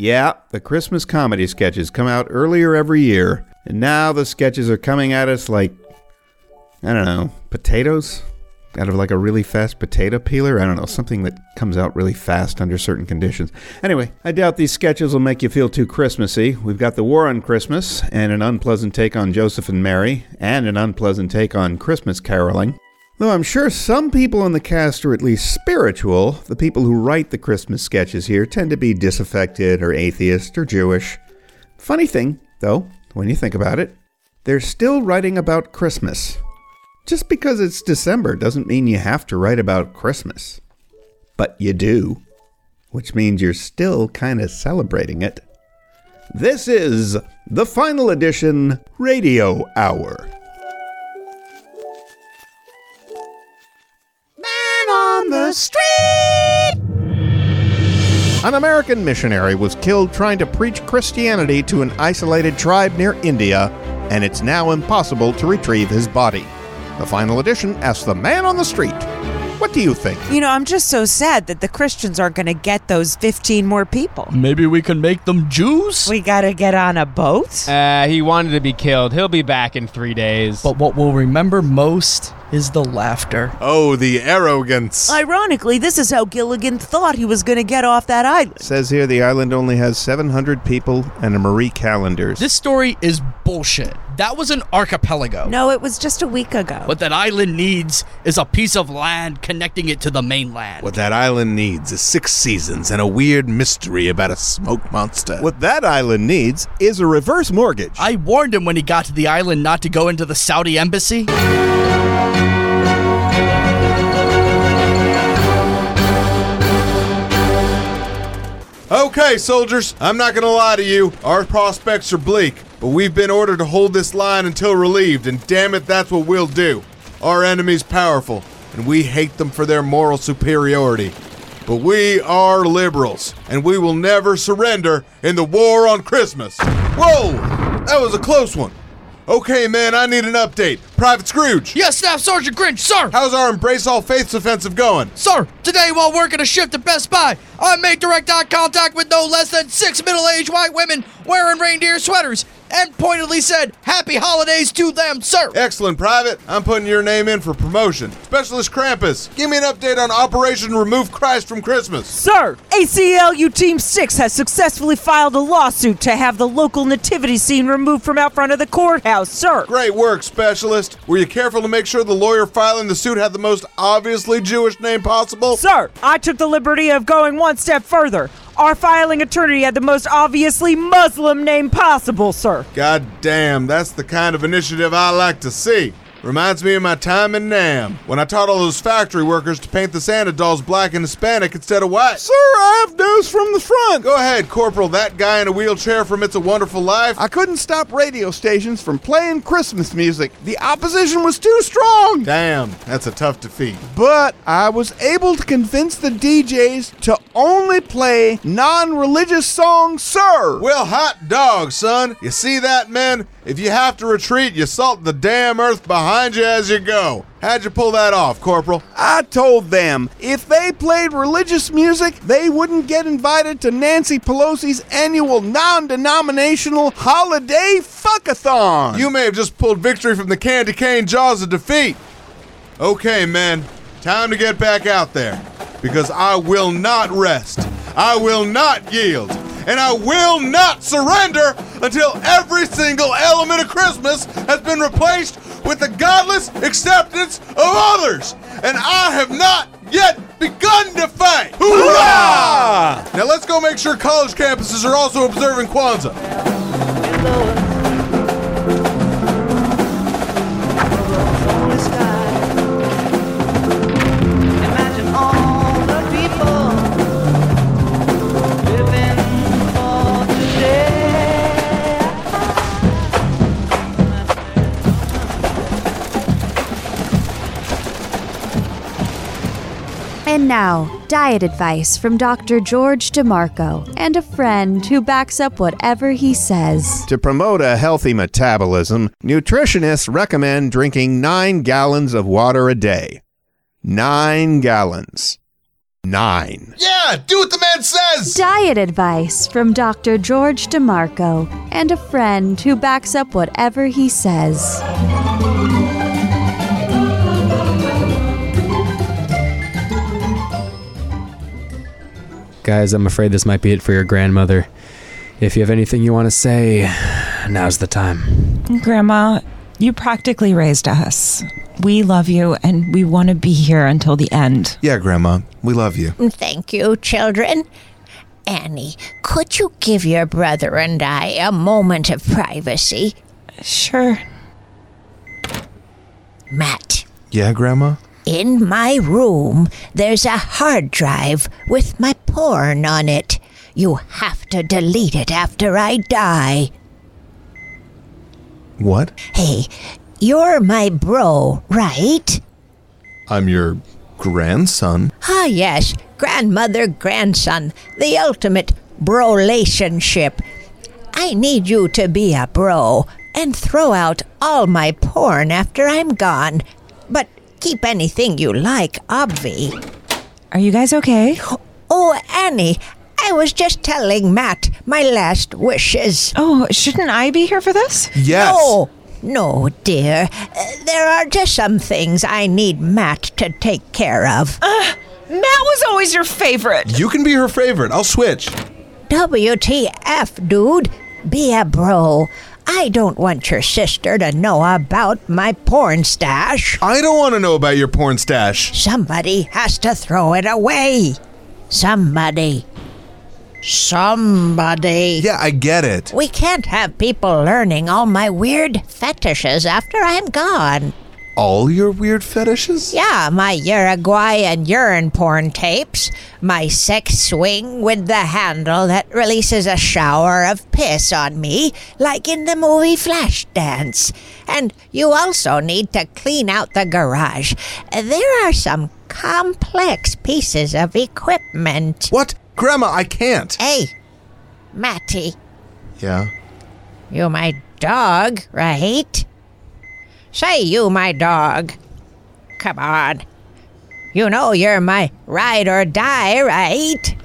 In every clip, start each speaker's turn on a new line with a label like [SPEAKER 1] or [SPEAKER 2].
[SPEAKER 1] Yeah, the Christmas comedy sketches come out earlier every year, and now the sketches are coming at us like, I don't know, potatoes? Out of like a really fast potato peeler? I don't know, something that comes out really fast under certain conditions. Anyway, I doubt these sketches will make you feel too Christmassy. We've got the war on Christmas, and an unpleasant take on Joseph and Mary, and an unpleasant take on Christmas caroling. Though I'm sure some people in the cast are at least spiritual, the people who write the Christmas sketches here tend to be disaffected or atheist or Jewish. Funny thing, though, when you think about it, they're still writing about Christmas. Just because it's December doesn't mean you have to write about Christmas. But you do, which means you're still kind of celebrating it. This is the final edition Radio Hour. The street. An American missionary was killed trying to preach Christianity to an isolated tribe near India, and it's now impossible to retrieve his body. The final edition asks the man on the street, What do you think?
[SPEAKER 2] You know, I'm just so sad that the Christians aren't going to get those 15 more people.
[SPEAKER 3] Maybe we can make them Jews?
[SPEAKER 2] We got to get on a boat?
[SPEAKER 4] Uh, he wanted to be killed. He'll be back in three days.
[SPEAKER 3] But what we'll remember most is the laughter.
[SPEAKER 5] Oh, the arrogance.
[SPEAKER 2] Ironically, this is how Gilligan thought he was going to get off that island.
[SPEAKER 1] Says here the island only has 700 people and a Marie Callender's.
[SPEAKER 3] This story is bullshit. That was an archipelago.
[SPEAKER 2] No, it was just a week ago.
[SPEAKER 3] What that island needs is a piece of land connecting it to the mainland.
[SPEAKER 5] What that island needs is six seasons and a weird mystery about a smoke monster.
[SPEAKER 1] What that island needs is a reverse mortgage.
[SPEAKER 3] I warned him when he got to the island not to go into the Saudi embassy.
[SPEAKER 5] Okay, soldiers, I'm not gonna lie to you. Our prospects are bleak, but we've been ordered to hold this line until relieved, and damn it, that's what we'll do. Our enemy's powerful, and we hate them for their moral superiority. But we are liberals, and we will never surrender in the war on Christmas. Whoa! That was a close one. Okay, man, I need an update. Private Scrooge.
[SPEAKER 3] Yes, Staff Sergeant Grinch, sir.
[SPEAKER 5] How's our Embrace All Faiths offensive going?
[SPEAKER 3] Sir, today while working a shift at Best Buy, I made direct eye contact with no less than six middle-aged white women wearing reindeer sweaters and pointedly said, Happy Holidays to them, sir.
[SPEAKER 5] Excellent, Private. I'm putting your name in for promotion. Specialist Krampus, give me an update on Operation Remove Christ from Christmas.
[SPEAKER 2] Sir, ACLU Team 6 has successfully filed a lawsuit to have the local nativity scene removed from out front of the courthouse, sir.
[SPEAKER 5] Great work, Specialist. Were you careful to make sure the lawyer filing the suit had the most obviously Jewish name possible?
[SPEAKER 2] Sir, I took the liberty of going one step further. Our filing attorney had the most obviously Muslim name possible, sir.
[SPEAKER 5] God damn, that's the kind of initiative I like to see. Reminds me of my time in Nam, when I taught all those factory workers to paint the Santa dolls black and Hispanic instead of white.
[SPEAKER 1] Sir, I have news from the front.
[SPEAKER 5] Go ahead, Corporal, that guy in a wheelchair from It's a Wonderful Life.
[SPEAKER 1] I couldn't stop radio stations from playing Christmas music. The opposition was too strong.
[SPEAKER 5] Damn, that's a tough defeat.
[SPEAKER 1] But I was able to convince the DJs to only play non religious songs, sir.
[SPEAKER 5] Well, hot dog, son. You see that, men? If you have to retreat, you salt the damn earth behind you as you go. How'd you pull that off, Corporal?
[SPEAKER 1] I told them if they played religious music, they wouldn't get invited to Nancy Pelosi's annual non denominational holiday fuckathon.
[SPEAKER 5] You may have just pulled victory from the candy cane jaws of defeat. Okay, men. time to get back out there because I will not rest. I will not yield. And I will not surrender until every single element of Christmas has been replaced with the godless acceptance of others. And I have not yet begun to fight. Hoorah! Now let's go make sure college campuses are also observing Kwanzaa.
[SPEAKER 6] Now, diet advice from Dr. George DiMarco and a friend who backs up whatever he says.
[SPEAKER 1] To promote a healthy metabolism, nutritionists recommend drinking nine gallons of water a day. Nine gallons. Nine.
[SPEAKER 5] Yeah, do what the man says.
[SPEAKER 6] Diet advice from Dr. George DiMarco and a friend who backs up whatever he says.
[SPEAKER 7] Guys, I'm afraid this might be it for your grandmother. If you have anything you want to say, now's the time.
[SPEAKER 2] Grandma, you practically raised us. We love you and we want to be here until the end.
[SPEAKER 5] Yeah, Grandma, we love you.
[SPEAKER 8] Thank you, children. Annie, could you give your brother and I a moment of privacy?
[SPEAKER 2] Sure.
[SPEAKER 8] Matt,
[SPEAKER 5] Yeah, Grandma?
[SPEAKER 8] in my room, there's a hard drive with my porn on it. You have to delete it after I die.
[SPEAKER 5] What?
[SPEAKER 8] Hey, you're my bro, right?
[SPEAKER 5] I'm your grandson.
[SPEAKER 8] Ah, yes, grandmother, grandson, the ultimate bro-relationship. I need you to be a bro and throw out all my porn after I'm gone. But keep anything you like, obvi.
[SPEAKER 2] Are you guys okay?
[SPEAKER 8] Oh, Annie, I was just telling Matt my last wishes.
[SPEAKER 2] Oh, shouldn't I be here for this?
[SPEAKER 5] Yes.
[SPEAKER 8] No, no, dear. Uh, there are just some things I need Matt to take care of.
[SPEAKER 2] Uh, Matt was always your favorite.
[SPEAKER 5] You can be her favorite. I'll switch.
[SPEAKER 8] WTF, dude? Be a bro. I don't want your sister to know about my porn stash.
[SPEAKER 5] I don't want to know about your porn stash.
[SPEAKER 8] Somebody has to throw it away. Somebody. Somebody.
[SPEAKER 5] Yeah, I get it.
[SPEAKER 8] We can't have people learning all my weird fetishes after I'm gone.
[SPEAKER 5] All your weird fetishes?
[SPEAKER 8] Yeah, my Uruguayan urine porn tapes, my sex swing with the handle that releases a shower of piss on me, like in the movie Flashdance. And you also need to clean out the garage. There are some complex pieces of equipment.
[SPEAKER 5] What? Grandma, I can't.
[SPEAKER 8] Hey, Matty,
[SPEAKER 5] Yeah.
[SPEAKER 8] You're my dog, right? Say you my dog. Come on. You know you're my ride or die, right?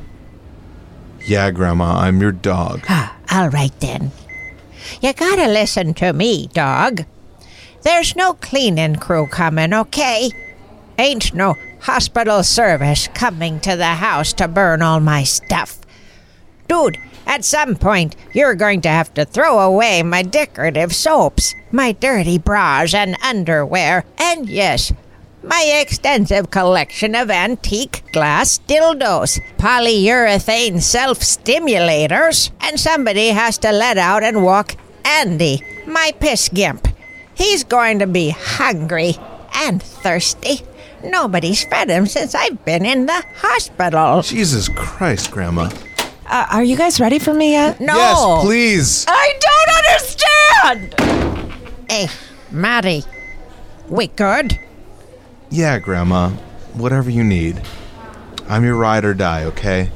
[SPEAKER 5] Yeah, Grandma, I'm your dog.
[SPEAKER 8] Ah, all right then. You gotta listen to me, dog. There's no cleaning crew coming, okay? Ain't no hospital service coming to the house to burn all my stuff. Dude, at some point, you're going to have to throw away my decorative soaps, my dirty bras and underwear, and yes, my extensive collection of antique glass dildos, polyurethane self stimulators, and somebody has to let out and walk Andy, my piss gimp. He's going to be hungry and thirsty. Nobody's fed him since I've been in the hospital.
[SPEAKER 5] Jesus Christ, Grandma.
[SPEAKER 2] Uh, are you guys ready for me yet?
[SPEAKER 8] No.
[SPEAKER 5] Yes, please.
[SPEAKER 2] I don't understand!
[SPEAKER 8] Hey, Maddie. We good?
[SPEAKER 5] Yeah, Grandma. Whatever you need. I'm your ride or die, okay?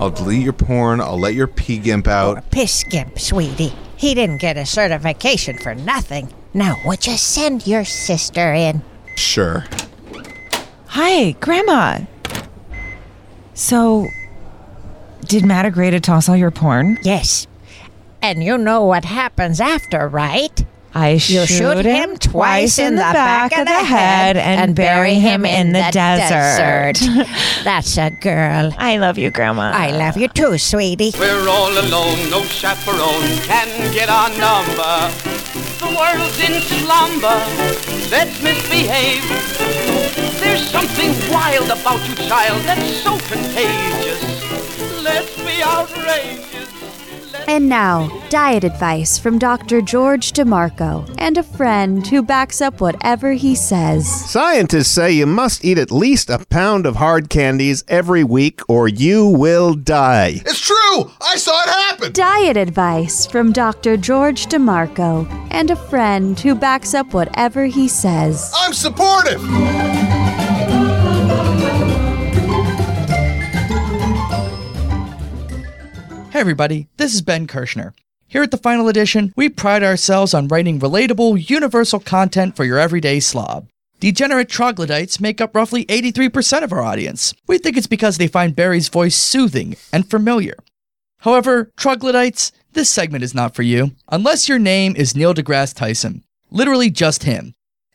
[SPEAKER 5] I'll delete your porn, I'll let your pee gimp out.
[SPEAKER 8] Or Piss gimp, sweetie. He didn't get a certification for nothing. Now, would you send your sister in?
[SPEAKER 5] Sure.
[SPEAKER 2] Hi, Grandma. So, did Matt agree to toss all your porn?
[SPEAKER 8] Yes. And you know what happens after, right?
[SPEAKER 2] I shoot,
[SPEAKER 8] shoot him twice in the back of the head and bury him in the desert. That's a girl.
[SPEAKER 2] I love you, Grandma.
[SPEAKER 8] I love you too, sweetie.
[SPEAKER 9] We're all alone, no chaperone can get our number. The world's in slumber, let's misbehave. There's something wild about you, child, that's so contagious. Let's outrageous.
[SPEAKER 6] And now, diet advice from Dr. George DiMarco and a friend who backs up whatever he says.
[SPEAKER 1] Scientists say you must eat at least a pound of hard candies every week or you will die.
[SPEAKER 5] It's true! I saw it happen!
[SPEAKER 6] Diet advice from Dr. George DiMarco and a friend who backs up whatever he says.
[SPEAKER 5] I'm supportive!
[SPEAKER 3] Hey everybody, this is Ben Kirshner. Here at the Final Edition, we pride ourselves on writing relatable, universal content for your everyday slob. Degenerate troglodytes make up roughly 83% of our audience. We think it's because they find Barry's voice soothing and familiar. However, troglodytes, this segment is not for you, unless your name is Neil deGrasse Tyson. Literally just him.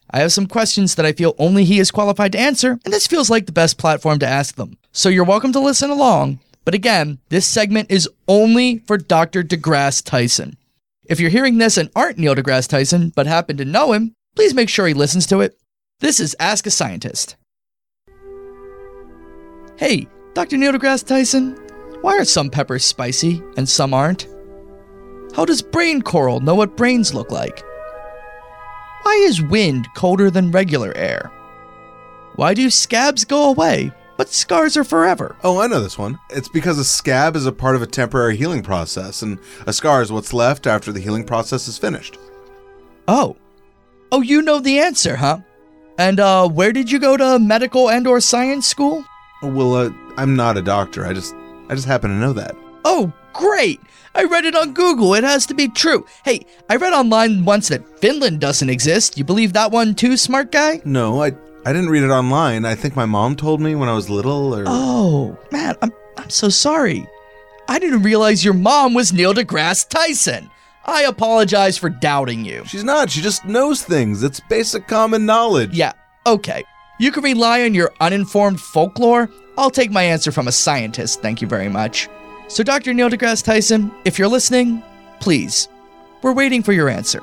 [SPEAKER 3] I have some questions that I feel only he is qualified to answer, and this feels like the best platform to ask them. So you're welcome to listen along, but again, this segment is only for Dr. deGrasse Tyson. If you're hearing this and aren't Neil deGrasse Tyson, but happen to know him, please make sure he listens to it. This is Ask a Scientist. Hey, Dr. Neil deGrasse Tyson, why are some peppers spicy and some aren't? How does brain coral know what brains look like? Why is wind colder than regular air? Why do scabs go away, but scars are forever?
[SPEAKER 5] Oh, I know this one. It's because a scab is a part of a temporary healing process, and a scar is what's left after the healing process is finished.
[SPEAKER 3] Oh. Oh, you know the answer, huh? And uh where did you go to medical and or science school?
[SPEAKER 5] Well, uh, I'm not a doctor. I just, I just happen to know that.
[SPEAKER 3] Oh, great! I read it on Google. It has to be true. Hey, I read online once that Finland doesn't exist. You believe that one too, smart guy?
[SPEAKER 5] No, I, I didn't read it online. I think my mom told me when I was little, or.
[SPEAKER 3] Oh, man, I'm I'm so sorry. I didn't realize your mom was Neil deGrasse Tyson. I apologize for doubting you.
[SPEAKER 5] She's not. She just knows things. It's basic common knowledge.
[SPEAKER 3] Yeah, okay. You can rely on your uninformed folklore. I'll take my answer from a scientist, thank you very much. So, Dr. Neil deGrasse Tyson, if you're listening, please, we're waiting for your answer.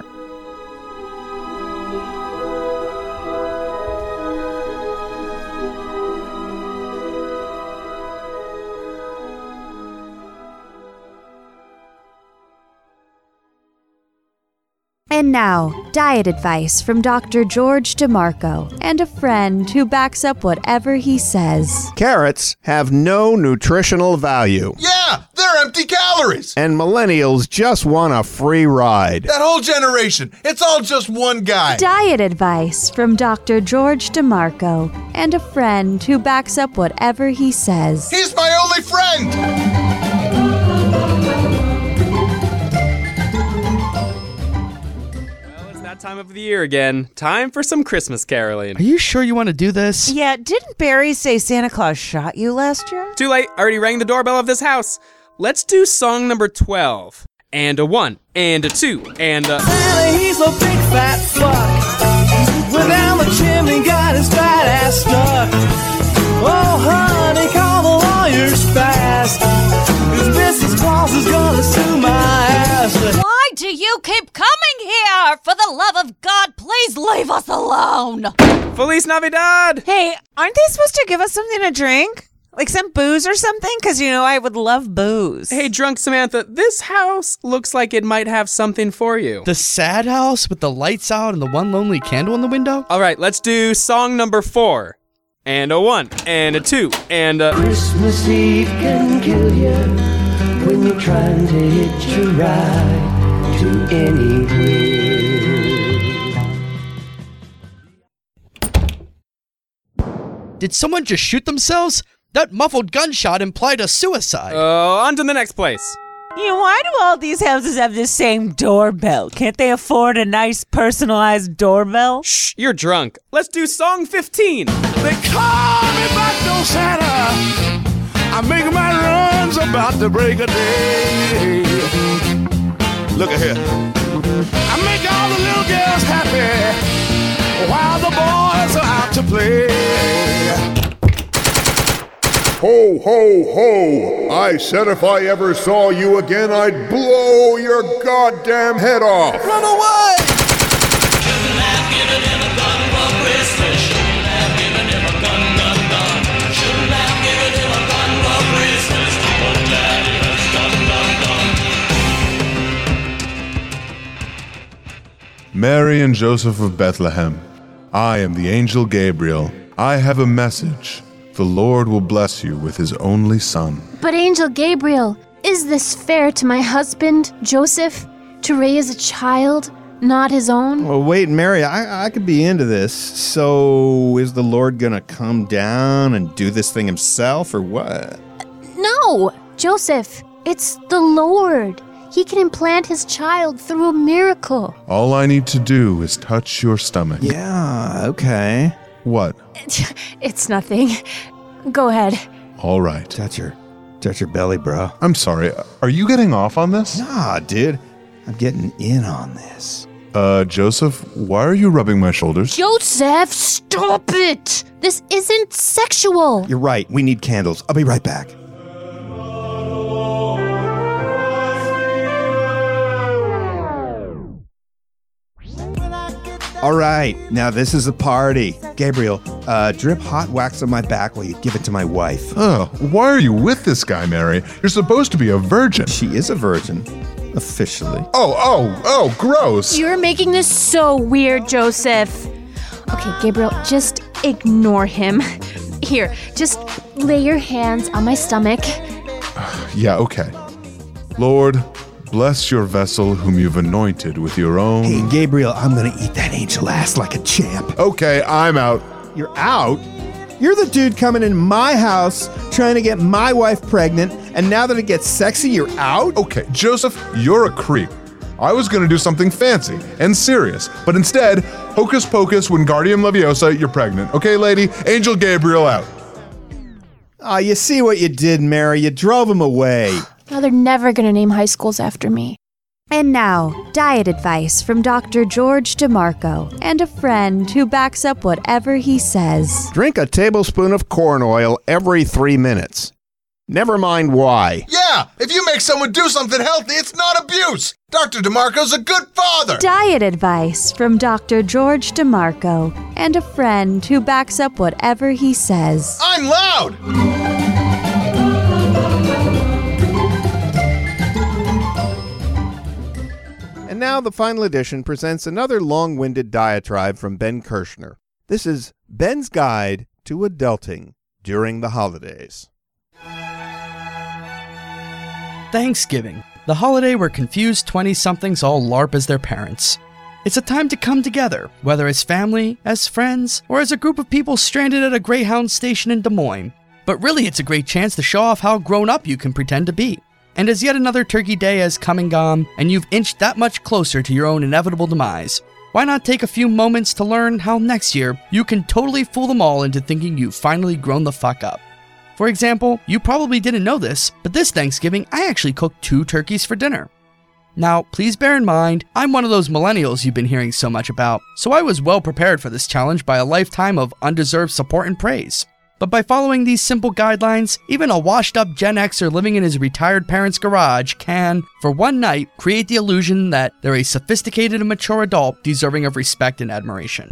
[SPEAKER 6] And now, diet advice from Dr. George DiMarco and a friend who backs up whatever he says.
[SPEAKER 1] Carrots have no nutritional value,
[SPEAKER 5] Yeah, they're empty calories.
[SPEAKER 1] and millennials just want a free ride.
[SPEAKER 5] That whole generation, it's all just one guy.
[SPEAKER 6] Diet advice from Dr. George DiMarco and a friend who backs up whatever he says.
[SPEAKER 5] He's my only friend.
[SPEAKER 7] That time of the year again. Time for some Christmas caroling.
[SPEAKER 3] Are you sure you want to do this?
[SPEAKER 2] Yeah, didn't Barry say Santa Claus shot you last year?
[SPEAKER 7] Too late. Already rang the doorbell of this house. Let's do song number 12. And a one, and a two, and a.
[SPEAKER 10] Santa, he's a big fat fuck. Went down the chimney, got his fat ass stuck. Oh, honey, call the lawyers fast. Cause Mrs. Claus is gonna sue my ass.
[SPEAKER 11] Why do you keep coming here? For the love of God, please leave us alone.
[SPEAKER 7] Feliz Navidad!
[SPEAKER 2] Hey, aren't they supposed to give us something to drink? Like some booze or something? Because, you know, I would love booze.
[SPEAKER 7] Hey, drunk Samantha, this house looks like it might have something for you.
[SPEAKER 3] The sad house with the lights out and the one lonely candle in the window?
[SPEAKER 7] All right, let's do song number four. And a one, and a two, and a.
[SPEAKER 10] Christmas Eve can kill you when you're trying to hitch a ride to anywhere.
[SPEAKER 3] Did someone just shoot themselves? That muffled gunshot implied a suicide.
[SPEAKER 7] Uh, on to the next place.
[SPEAKER 2] You know, why do all these houses have the same doorbell? Can't they afford a nice personalized doorbell?
[SPEAKER 7] Shh, you're drunk. Let's do song 15.
[SPEAKER 10] They call me back door Santa. I make my runs about to break a day. Look at here. I make all the little girls happy while the boys are out to play.
[SPEAKER 12] Ho, ho, ho! I said if I ever saw you again, I'd blow your goddamn head off!
[SPEAKER 10] Run away!
[SPEAKER 5] Mary and Joseph of Bethlehem, I am the angel Gabriel. I have a message. The Lord will bless you with his only son.
[SPEAKER 13] But Angel Gabriel, is this fair to my husband, Joseph, to raise a child not his own?
[SPEAKER 1] Well, wait, Mary, I, I could be into this. So, is the Lord gonna come down and do this thing himself, or what?
[SPEAKER 13] No, Joseph, it's the Lord. He can implant his child through a miracle.
[SPEAKER 5] All I need to do is touch your stomach.
[SPEAKER 1] Yeah, okay.
[SPEAKER 5] What?
[SPEAKER 13] It's nothing. Go ahead.
[SPEAKER 5] All right.
[SPEAKER 1] Touch your, touch your belly, bro.
[SPEAKER 5] I'm sorry. Are you getting off on this?
[SPEAKER 1] Nah, dude. I'm getting in on this.
[SPEAKER 5] Uh, Joseph, why are you rubbing my shoulders?
[SPEAKER 13] Joseph, stop it! This isn't sexual.
[SPEAKER 1] You're right. We need candles. I'll be right back. All right, now this is a party. Gabriel, uh, drip hot wax on my back while you give it to my wife.
[SPEAKER 5] Oh, why are you with this guy, Mary? You're supposed to be a virgin.
[SPEAKER 1] She is a virgin, officially.
[SPEAKER 5] Oh, oh, oh, gross.
[SPEAKER 13] You're making this so weird, Joseph. Okay, Gabriel, just ignore him. Here, just lay your hands on my stomach.
[SPEAKER 5] Yeah, okay. Lord, bless your vessel whom you've anointed with your own.
[SPEAKER 1] Hey, Gabriel, I'm gonna eat that angel ass like a champ.
[SPEAKER 5] Okay, I'm out.
[SPEAKER 1] You're out? You're the dude coming in my house trying to get my wife pregnant, and now that it gets sexy, you're out?
[SPEAKER 5] Okay, Joseph, you're a creep. I was gonna do something fancy and serious, but instead, hocus pocus, Wingardium Leviosa, you're pregnant. Okay, lady? Angel Gabriel out.
[SPEAKER 1] Ah, you see what you did, Mary. You drove him away.
[SPEAKER 13] Now they're never gonna name high schools after me.
[SPEAKER 6] And now, diet advice from Dr. George DiMarco and a friend who backs up whatever he says.
[SPEAKER 14] Drink a tablespoon of corn oil every three minutes. Never mind why.
[SPEAKER 5] Yeah, if you make someone do something healthy, it's not abuse. Dr. DiMarco's a good father.
[SPEAKER 6] Diet advice from Dr. George DiMarco and a friend who backs up whatever he says.
[SPEAKER 5] I'm loud.
[SPEAKER 14] Now the final edition presents another long winded diatribe from Ben Kirshner. This is Ben's Guide to Adulting During the Holidays.
[SPEAKER 3] Thanksgiving, the holiday where confused 20 somethings all LARP as their parents. It's a time to come together, whether as family, as friends, or as a group of people stranded at a Greyhound station in Des Moines. But really, it's a great chance to show off how grown up you can pretend to be. And as yet another turkey day has come and gone, and you've inched that much closer to your own inevitable demise, why not take a few moments to learn how next year you can totally fool them all into thinking you've finally grown the fuck up? For example, you probably didn't know this, but this Thanksgiving I actually cooked two turkeys for dinner. Now, please bear in mind, I'm one of those millennials you've been hearing so much about, so I was well prepared for this challenge by a lifetime of undeserved support and praise. But by following these simple guidelines, even a washed up Gen Xer living in his retired parents' garage can, for one night, create the illusion that they're a sophisticated and mature adult deserving of respect and admiration.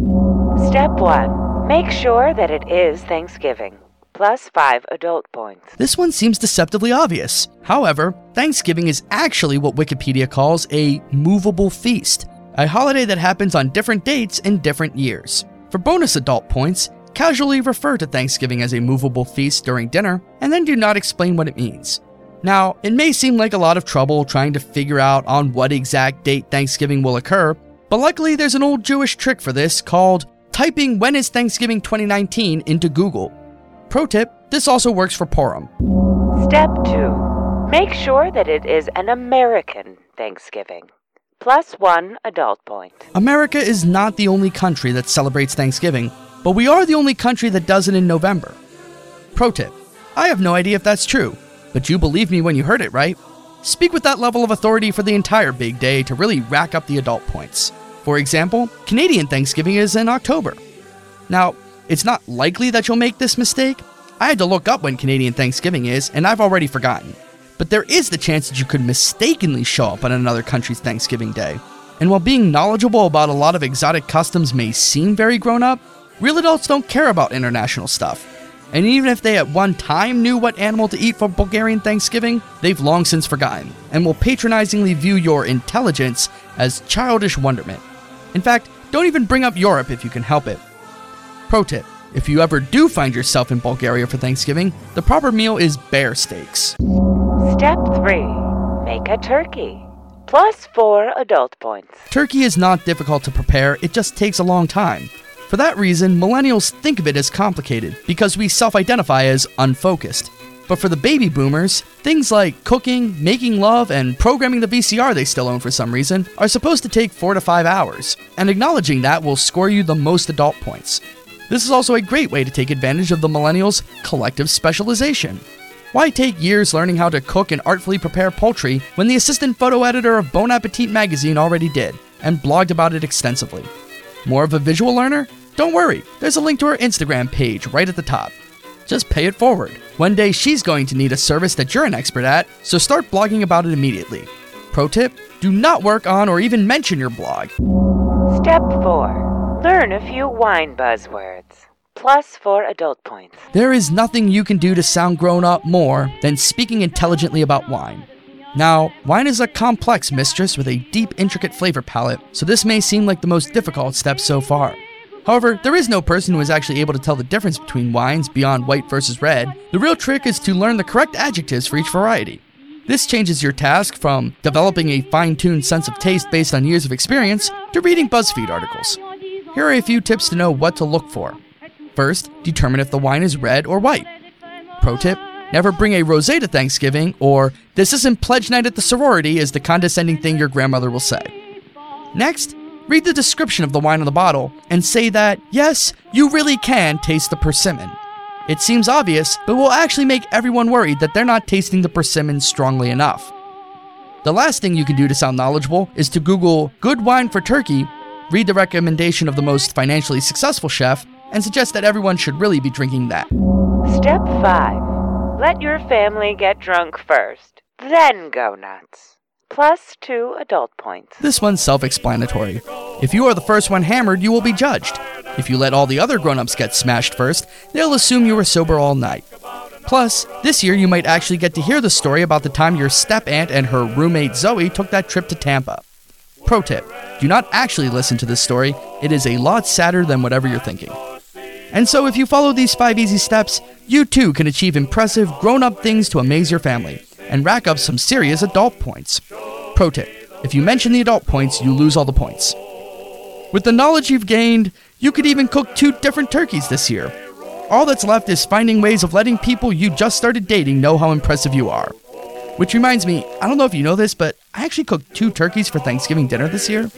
[SPEAKER 15] Step 1. Make sure that it is Thanksgiving. Plus 5 adult points.
[SPEAKER 3] This one seems deceptively obvious. However, Thanksgiving is actually what Wikipedia calls a movable feast, a holiday that happens on different dates in different years. For bonus adult points, casually refer to Thanksgiving as a movable feast during dinner, and then do not explain what it means. Now, it may seem like a lot of trouble trying to figure out on what exact date Thanksgiving will occur, but luckily there's an old Jewish trick for this called typing when is Thanksgiving 2019 into Google. Pro tip, this also works for Purim.
[SPEAKER 15] Step 2. Make sure that it is an American Thanksgiving. Plus 1 adult point.
[SPEAKER 3] America is not the only country that celebrates Thanksgiving, but we are the only country that does it in November. Pro tip I have no idea if that's true, but you believed me when you heard it, right? speak with that level of authority for the entire big day to really rack up the adult points. For example, Canadian Thanksgiving is in October. Now, it's not likely that you'll make this mistake. I had to look up when Canadian Thanksgiving is, and I've already forgotten. But there is the chance that you could mistakenly show up on another country's Thanksgiving Day. And while being knowledgeable about a lot of exotic customs may seem very grown up, real adults don't care about international stuff. And even if they at one time knew what animal to eat for Bulgarian Thanksgiving, they've long since forgotten, and will patronizingly view your intelligence as childish wonderment. In fact, don't even bring up Europe if you can help it. Pro tip if you ever do find yourself in Bulgaria for Thanksgiving, the proper meal is bear steaks.
[SPEAKER 15] Step 3 Make a turkey. Plus 4 adult points.
[SPEAKER 3] Turkey is not difficult to prepare, it just takes a long time. For that reason, millennials think of it as complicated because we self identify as unfocused. But for the baby boomers, things like cooking, making love, and programming the VCR they still own for some reason are supposed to take 4 to 5 hours, and acknowledging that will score you the most adult points. This is also a great way to take advantage of the millennials' collective specialization. Why take years learning how to cook and artfully prepare poultry when the assistant photo editor of Bon Appetit magazine already did, and blogged about it extensively? More of a visual learner? Don't worry, there's a link to her Instagram page right at the top. Just pay it forward. One day she's going to need a service that you're an expert at, so start blogging about it immediately. Pro tip do not work on or even mention your blog.
[SPEAKER 15] Step 4 Learn a few wine buzzwords. Plus 4 adult points.
[SPEAKER 3] There is nothing you can do to sound grown up more than speaking intelligently about wine. Now, wine is a complex mistress with a deep, intricate flavor palette, so this may seem like the most difficult step so far. However, there is no person who is actually able to tell the difference between wines beyond white versus red. The real trick is to learn the correct adjectives for each variety. This changes your task from developing a fine tuned sense of taste based on years of experience to reading BuzzFeed articles. Here are a few tips to know what to look for. First, determine if the wine is red or white. Pro tip never bring a rose to Thanksgiving, or this isn't pledge night at the sorority, is the condescending thing your grandmother will say. Next, read the description of the wine on the bottle and say that, yes, you really can taste the persimmon. It seems obvious, but will actually make everyone worried that they're not tasting the persimmon strongly enough. The last thing you can do to sound knowledgeable is to Google good wine for turkey, read the recommendation of the most financially successful chef, and suggest that everyone should really be drinking that.
[SPEAKER 15] Step 5 Let your family get drunk first, then go nuts. Plus 2 adult points.
[SPEAKER 3] This one's self explanatory. If you are the first one hammered, you will be judged. If you let all the other grown ups get smashed first, they'll assume you were sober all night. Plus, this year you might actually get to hear the story about the time your step aunt and her roommate Zoe took that trip to Tampa. Pro tip do not actually listen to this story, it is a lot sadder than whatever you're thinking. And so, if you follow these five easy steps, you too can achieve impressive grown up things to amaze your family and rack up some serious adult points. Pro tip if you mention the adult points, you lose all the points. With the knowledge you've gained, you could even cook two different turkeys this year. All that's left is finding ways of letting people you just started dating know how impressive you are. Which reminds me, I don't know if you know this, but I actually cooked two turkeys for Thanksgiving dinner this year.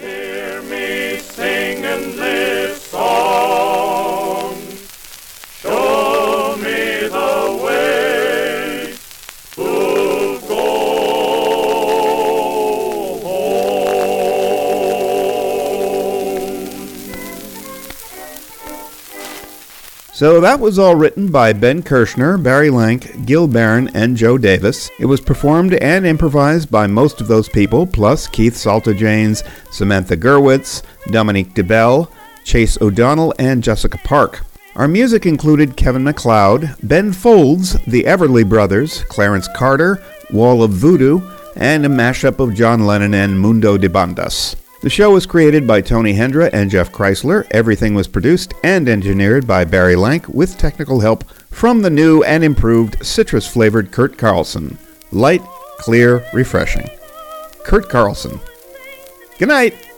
[SPEAKER 1] So that was all written by Ben Kirshner, Barry Lank, Gil Barron, and Joe Davis. It was performed and improvised by most of those people, plus Keith Saltajanes, Samantha Gerwitz, Dominique DeBell, Chase O'Donnell, and Jessica Park. Our music included Kevin MacLeod, Ben Folds, the Everly Brothers, Clarence Carter, Wall of Voodoo, and a mashup of John Lennon and Mundo de Bandas. The show was created by Tony Hendra and Jeff Kreisler. Everything was produced and engineered by Barry Lank with technical help from the new and improved citrus flavored Kurt Carlson. Light, clear, refreshing. Kurt Carlson. Good night.